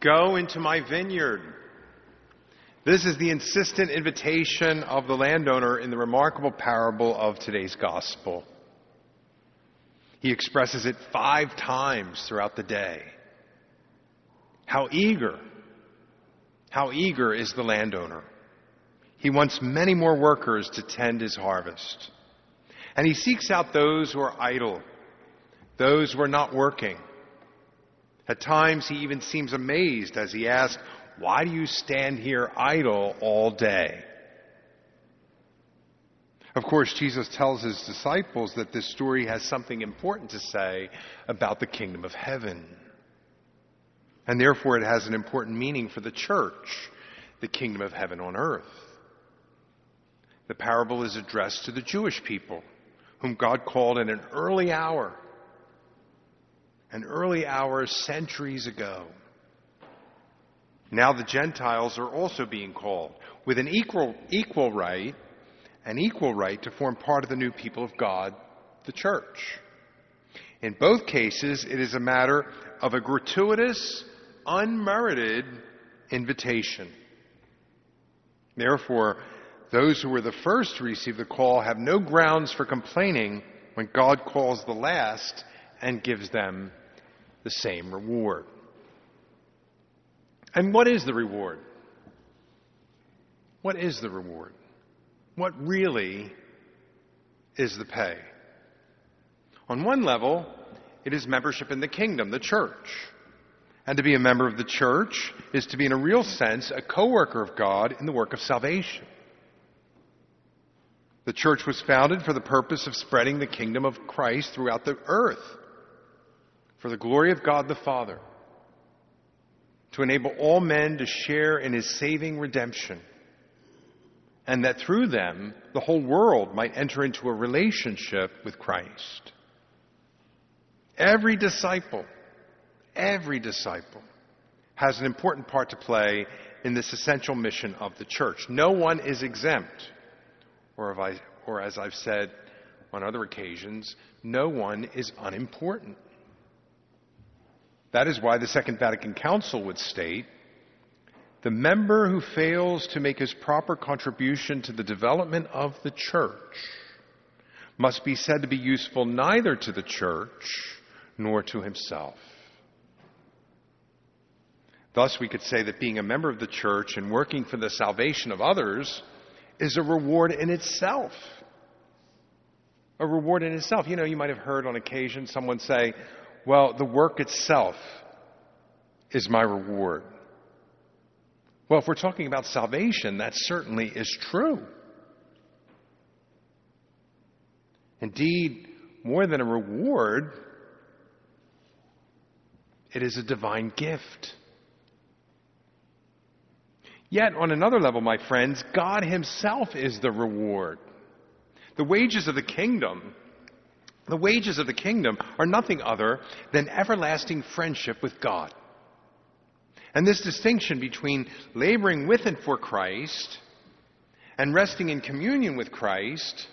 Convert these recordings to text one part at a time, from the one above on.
Go into my vineyard. This is the insistent invitation of the landowner in the remarkable parable of today's gospel. He expresses it five times throughout the day. How eager, how eager is the landowner. He wants many more workers to tend his harvest. And he seeks out those who are idle, those who are not working. At times he even seems amazed as he asks, why do you stand here idle all day? Of course, Jesus tells his disciples that this story has something important to say about the kingdom of heaven. And therefore, it has an important meaning for the church, the kingdom of heaven on earth. The parable is addressed to the Jewish people, whom God called in an early hour, an early hour centuries ago. Now the Gentiles are also being called with an equal, equal right, an equal right to form part of the new people of God, the church. In both cases, it is a matter of a gratuitous, unmerited invitation. Therefore, those who were the first to receive the call have no grounds for complaining when God calls the last and gives them the same reward. And what is the reward? What is the reward? What really is the pay? On one level, it is membership in the kingdom, the church. And to be a member of the church is to be, in a real sense, a co worker of God in the work of salvation. The church was founded for the purpose of spreading the kingdom of Christ throughout the earth for the glory of God the Father to enable all men to share in his saving redemption, and that through them the whole world might enter into a relationship with Christ. Every disciple, every disciple has an important part to play in this essential mission of the church. No one is exempt, or, I, or as I've said on other occasions, no one is unimportant. That is why the Second Vatican Council would state the member who fails to make his proper contribution to the development of the church must be said to be useful neither to the church nor to himself. Thus, we could say that being a member of the church and working for the salvation of others is a reward in itself. A reward in itself. You know, you might have heard on occasion someone say, well, the work itself is my reward. Well, if we're talking about salvation, that certainly is true. Indeed, more than a reward, it is a divine gift. Yet, on another level, my friends, God Himself is the reward. The wages of the kingdom the wages of the kingdom are nothing other than everlasting friendship with God. And this distinction between laboring with and for Christ and resting in communion with Christ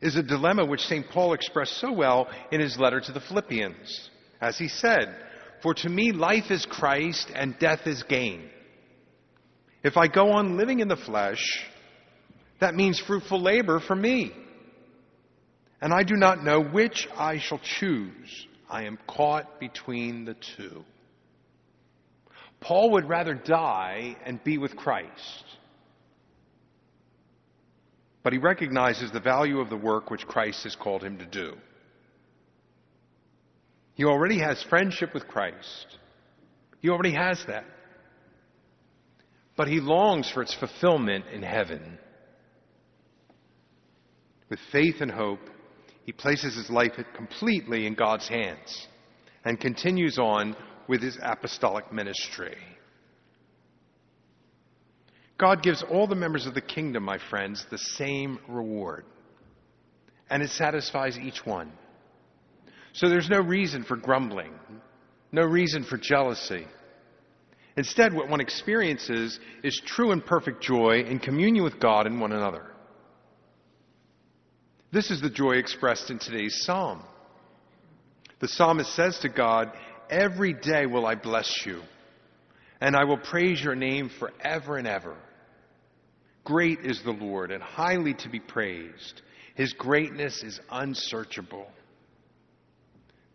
is a dilemma which St. Paul expressed so well in his letter to the Philippians. As he said, For to me life is Christ and death is gain. If I go on living in the flesh, that means fruitful labor for me and I do not know which I shall choose. I am caught between the two. Paul would rather die and be with Christ. But he recognizes the value of the work which Christ has called him to do. He already has friendship with Christ. He already has that. But he longs for its fulfillment in heaven. With faith and hope, he places his life completely in God's hands and continues on with his apostolic ministry. God gives all the members of the kingdom, my friends, the same reward. And it satisfies each one. So there's no reason for grumbling, no reason for jealousy. Instead, what one experiences is true and perfect joy in communion with God and one another. This is the joy expressed in today's psalm. The psalmist says to God, Every day will I bless you, and I will praise your name forever and ever. Great is the Lord and highly to be praised. His greatness is unsearchable.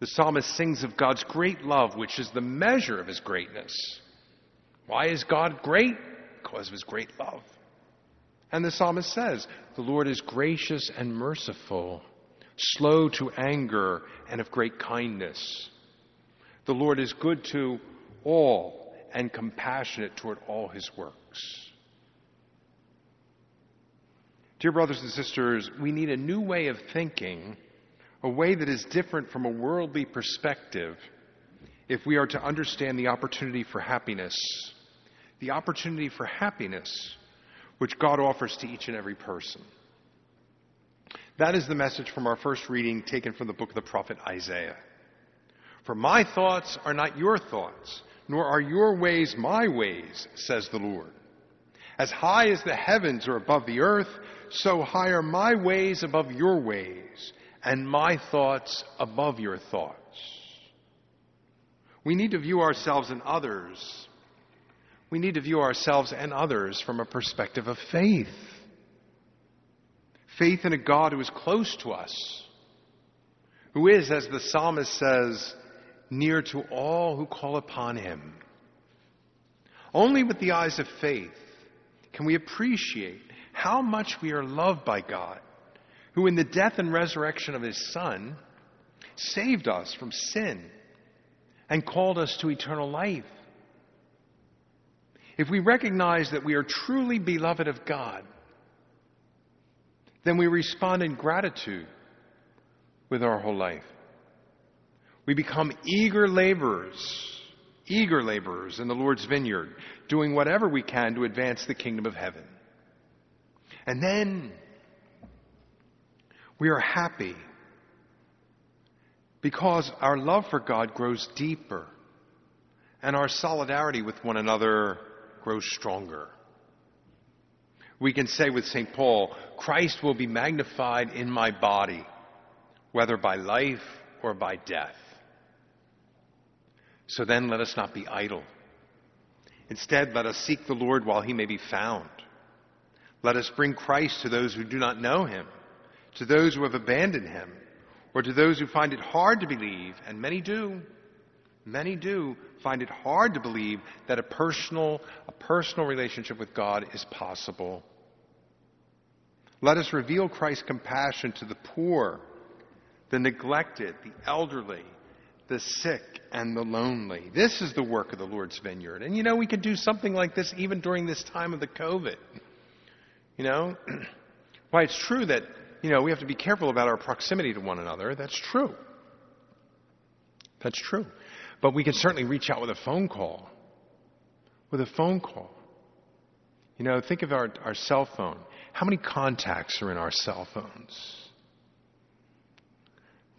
The psalmist sings of God's great love, which is the measure of his greatness. Why is God great? Because of his great love. And the psalmist says, The Lord is gracious and merciful, slow to anger, and of great kindness. The Lord is good to all and compassionate toward all his works. Dear brothers and sisters, we need a new way of thinking, a way that is different from a worldly perspective, if we are to understand the opportunity for happiness. The opportunity for happiness which God offers to each and every person. That is the message from our first reading taken from the book of the prophet Isaiah. For my thoughts are not your thoughts, nor are your ways my ways, says the Lord. As high as the heavens are above the earth, so high are my ways above your ways, and my thoughts above your thoughts. We need to view ourselves and others we need to view ourselves and others from a perspective of faith. Faith in a God who is close to us, who is, as the psalmist says, near to all who call upon him. Only with the eyes of faith can we appreciate how much we are loved by God, who in the death and resurrection of his Son saved us from sin and called us to eternal life. If we recognize that we are truly beloved of God, then we respond in gratitude with our whole life. We become eager laborers, eager laborers in the Lord's vineyard, doing whatever we can to advance the kingdom of heaven. And then we are happy because our love for God grows deeper and our solidarity with one another grows stronger. We can say with St. Paul, Christ will be magnified in my body, whether by life or by death. So then let us not be idle. Instead, let us seek the Lord while he may be found. Let us bring Christ to those who do not know him, to those who have abandoned him, or to those who find it hard to believe, and many do, Many do find it hard to believe that a personal, a personal relationship with God is possible. Let us reveal Christ's compassion to the poor, the neglected, the elderly, the sick, and the lonely. This is the work of the Lord's vineyard. And you know, we can do something like this even during this time of the COVID. You know? Why, it's true that, you know, we have to be careful about our proximity to one another. That's true. That's true. But we can certainly reach out with a phone call. With a phone call. You know, think of our, our cell phone. How many contacts are in our cell phones?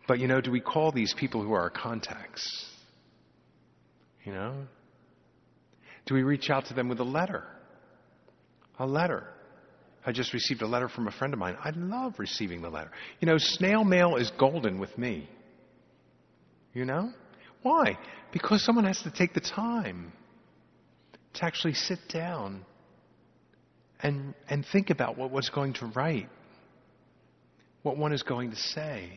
But, you know, do we call these people who are our contacts? You know? Do we reach out to them with a letter? A letter. I just received a letter from a friend of mine. I love receiving the letter. You know, snail mail is golden with me. You know? Why? Because someone has to take the time to actually sit down and, and think about what one's going to write, what one is going to say.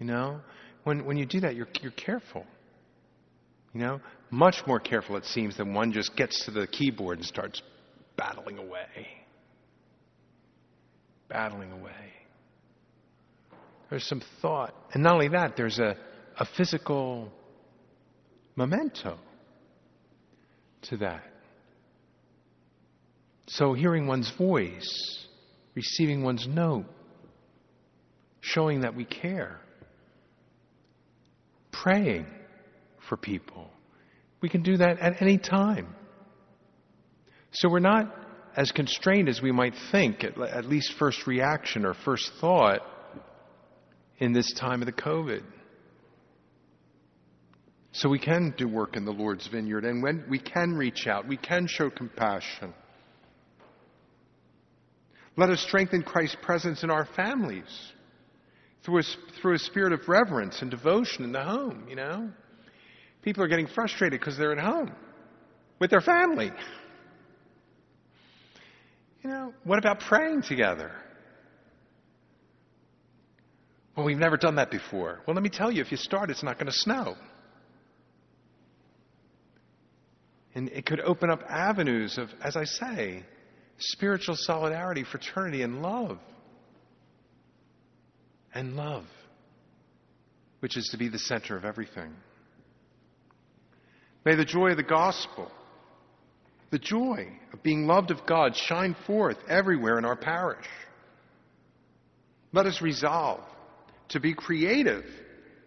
You know? When, when you do that, you're, you're careful. You know? Much more careful, it seems, than one just gets to the keyboard and starts battling away. Battling away. There's some thought. And not only that, there's a, a physical memento to that. So, hearing one's voice, receiving one's note, showing that we care, praying for people, we can do that at any time. So, we're not as constrained as we might think, at, least first reaction or first thought, in this time of the COVID. So we can do work in the Lord's vineyard and when we can reach out, we can show compassion. Let us strengthen Christ's presence in our families through a, through a spirit of reverence and devotion in the home, you know? People are getting frustrated because they're at home. with their family. You know, what about praying together? Well, we've never done that before. Well, let me tell you, if you start, it's not going to snow. And it could open up avenues of, as I say, spiritual solidarity, fraternity, and love. And love, which is to be the center of everything. May the joy of the gospel, the joy of being loved of God, shine forth everywhere in our parish. Let us resolve to be creative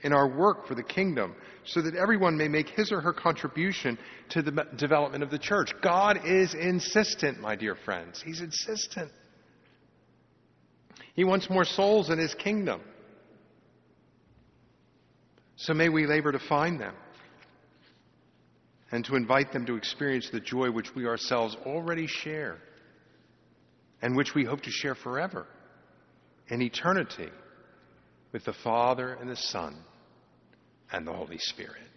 in our work for the kingdom so that everyone may make his or her contribution to the development of the church. God is insistent, my dear friends. He's insistent. He wants more souls in his kingdom. So may we labor to find them and to invite them to experience the joy which we ourselves already share and which we hope to share forever in eternity with the Father and the Son and the Holy Spirit.